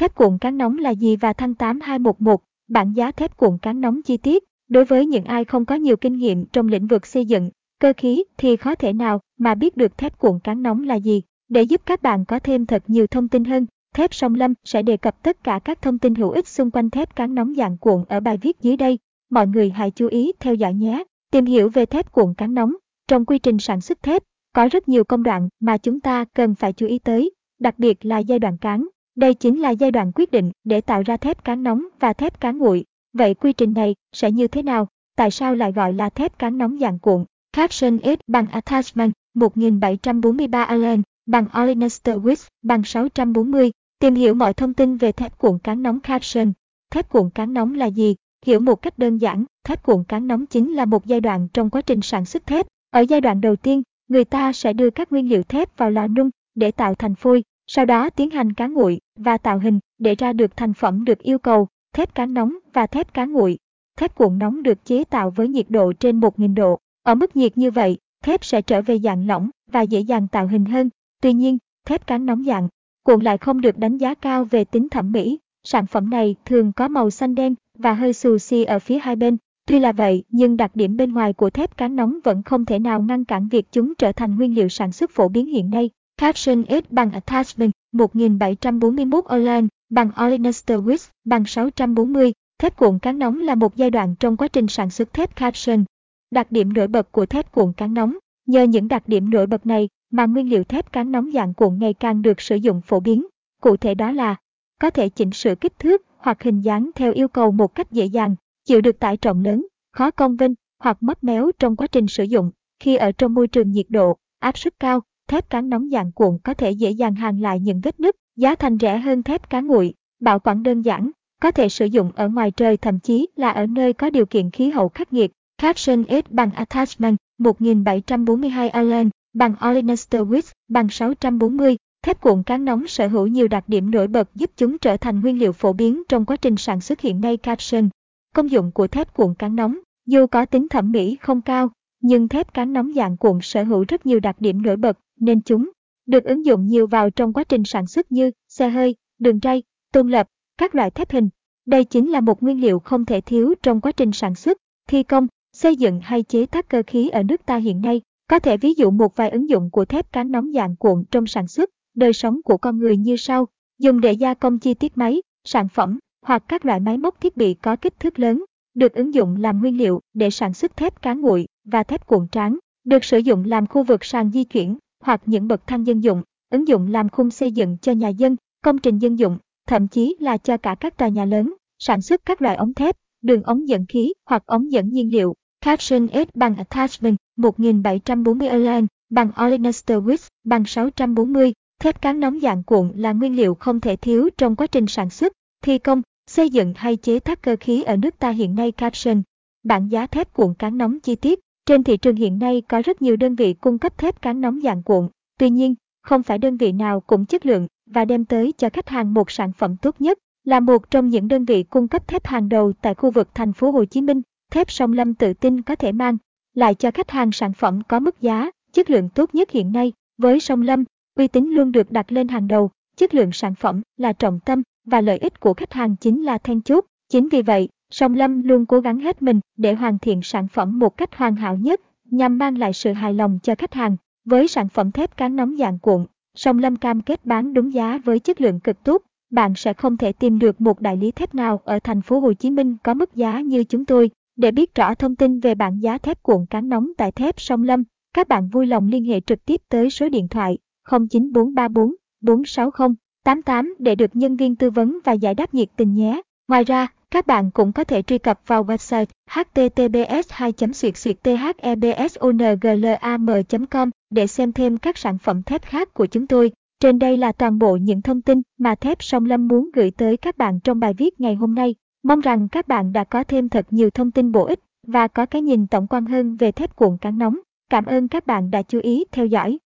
thép cuộn cán nóng là gì và thanh 8211, bảng giá thép cuộn cán nóng chi tiết. Đối với những ai không có nhiều kinh nghiệm trong lĩnh vực xây dựng, cơ khí thì khó thể nào mà biết được thép cuộn cán nóng là gì. Để giúp các bạn có thêm thật nhiều thông tin hơn, thép song lâm sẽ đề cập tất cả các thông tin hữu ích xung quanh thép cán nóng dạng cuộn ở bài viết dưới đây. Mọi người hãy chú ý theo dõi nhé. Tìm hiểu về thép cuộn cán nóng. Trong quy trình sản xuất thép, có rất nhiều công đoạn mà chúng ta cần phải chú ý tới, đặc biệt là giai đoạn cán. Đây chính là giai đoạn quyết định để tạo ra thép cán nóng và thép cán nguội. Vậy quy trình này sẽ như thế nào? Tại sao lại gọi là thép cán nóng dạng cuộn? Caption S bằng Attachment 1743 Allen bằng Olenester Wix bằng 640. Tìm hiểu mọi thông tin về thép cuộn cán nóng Caption. Thép cuộn cán nóng là gì? Hiểu một cách đơn giản, thép cuộn cán nóng chính là một giai đoạn trong quá trình sản xuất thép. Ở giai đoạn đầu tiên, người ta sẽ đưa các nguyên liệu thép vào lò nung để tạo thành phôi, sau đó tiến hành cán nguội và tạo hình để ra được thành phẩm được yêu cầu, thép cán nóng và thép cán nguội. Thép cuộn nóng được chế tạo với nhiệt độ trên 1000 độ. Ở mức nhiệt như vậy, thép sẽ trở về dạng lỏng và dễ dàng tạo hình hơn. Tuy nhiên, thép cán nóng dạng cuộn lại không được đánh giá cao về tính thẩm mỹ. Sản phẩm này thường có màu xanh đen và hơi xù xì ở phía hai bên. Tuy là vậy, nhưng đặc điểm bên ngoài của thép cán nóng vẫn không thể nào ngăn cản việc chúng trở thành nguyên liệu sản xuất phổ biến hiện nay. Caption S bằng Attachment 1741 Orlan bằng Olenester Wix bằng 640. Thép cuộn cán nóng là một giai đoạn trong quá trình sản xuất thép Caption. Đặc điểm nổi bật của thép cuộn cán nóng Nhờ những đặc điểm nổi bật này mà nguyên liệu thép cán nóng dạng cuộn ngày càng được sử dụng phổ biến. Cụ thể đó là có thể chỉnh sửa kích thước hoặc hình dáng theo yêu cầu một cách dễ dàng, chịu được tải trọng lớn, khó cong vênh hoặc mất méo trong quá trình sử dụng. Khi ở trong môi trường nhiệt độ, áp suất cao, thép cán nóng dạng cuộn có thể dễ dàng hàn lại những vết nứt, giá thành rẻ hơn thép cán nguội, bảo quản đơn giản, có thể sử dụng ở ngoài trời thậm chí là ở nơi có điều kiện khí hậu khắc nghiệt. Caption S bằng Attachment 1742 Allen bằng Olenester Wix bằng 640. Thép cuộn cán nóng sở hữu nhiều đặc điểm nổi bật giúp chúng trở thành nguyên liệu phổ biến trong quá trình sản xuất hiện nay caption. Công dụng của thép cuộn cán nóng, dù có tính thẩm mỹ không cao, nhưng thép cán nóng dạng cuộn sở hữu rất nhiều đặc điểm nổi bật nên chúng được ứng dụng nhiều vào trong quá trình sản xuất như xe hơi, đường ray, tôn lập, các loại thép hình. Đây chính là một nguyên liệu không thể thiếu trong quá trình sản xuất, thi công, xây dựng hay chế tác cơ khí ở nước ta hiện nay. Có thể ví dụ một vài ứng dụng của thép cán nóng dạng cuộn trong sản xuất, đời sống của con người như sau, dùng để gia công chi tiết máy, sản phẩm hoặc các loại máy móc thiết bị có kích thước lớn, được ứng dụng làm nguyên liệu để sản xuất thép cán nguội và thép cuộn tráng, được sử dụng làm khu vực sàn di chuyển hoặc những bậc thang dân dụng, ứng dụng làm khung xây dựng cho nhà dân, công trình dân dụng, thậm chí là cho cả các tòa nhà lớn, sản xuất các loại ống thép, đường ống dẫn khí hoặc ống dẫn nhiên liệu. Caption S bằng Attachment 1740 Align bằng Olenester Wix bằng 640. Thép cán nóng dạng cuộn là nguyên liệu không thể thiếu trong quá trình sản xuất, thi công, xây dựng hay chế tác cơ khí ở nước ta hiện nay caption. Bảng giá thép cuộn cán nóng chi tiết. Trên thị trường hiện nay có rất nhiều đơn vị cung cấp thép cán nóng dạng cuộn. Tuy nhiên, không phải đơn vị nào cũng chất lượng và đem tới cho khách hàng một sản phẩm tốt nhất. Là một trong những đơn vị cung cấp thép hàng đầu tại khu vực thành phố Hồ Chí Minh, thép Sông Lâm tự tin có thể mang lại cho khách hàng sản phẩm có mức giá, chất lượng tốt nhất hiện nay. Với Sông Lâm, uy tín luôn được đặt lên hàng đầu, chất lượng sản phẩm là trọng tâm và lợi ích của khách hàng chính là then chốt. Chính vì vậy, Song Lâm luôn cố gắng hết mình để hoàn thiện sản phẩm một cách hoàn hảo nhất, nhằm mang lại sự hài lòng cho khách hàng. Với sản phẩm thép cán nóng dạng cuộn, Song Lâm cam kết bán đúng giá với chất lượng cực tốt. Bạn sẽ không thể tìm được một đại lý thép nào ở thành phố Hồ Chí Minh có mức giá như chúng tôi. Để biết rõ thông tin về bảng giá thép cuộn cán nóng tại thép Song Lâm, các bạn vui lòng liên hệ trực tiếp tới số điện thoại 09434 460 88 để được nhân viên tư vấn và giải đáp nhiệt tình nhé. Ngoài ra, các bạn cũng có thể truy cập vào website https 2 thebsonglam com để xem thêm các sản phẩm thép khác của chúng tôi. Trên đây là toàn bộ những thông tin mà thép Song Lâm muốn gửi tới các bạn trong bài viết ngày hôm nay. Mong rằng các bạn đã có thêm thật nhiều thông tin bổ ích và có cái nhìn tổng quan hơn về thép cuộn cán nóng. Cảm ơn các bạn đã chú ý theo dõi.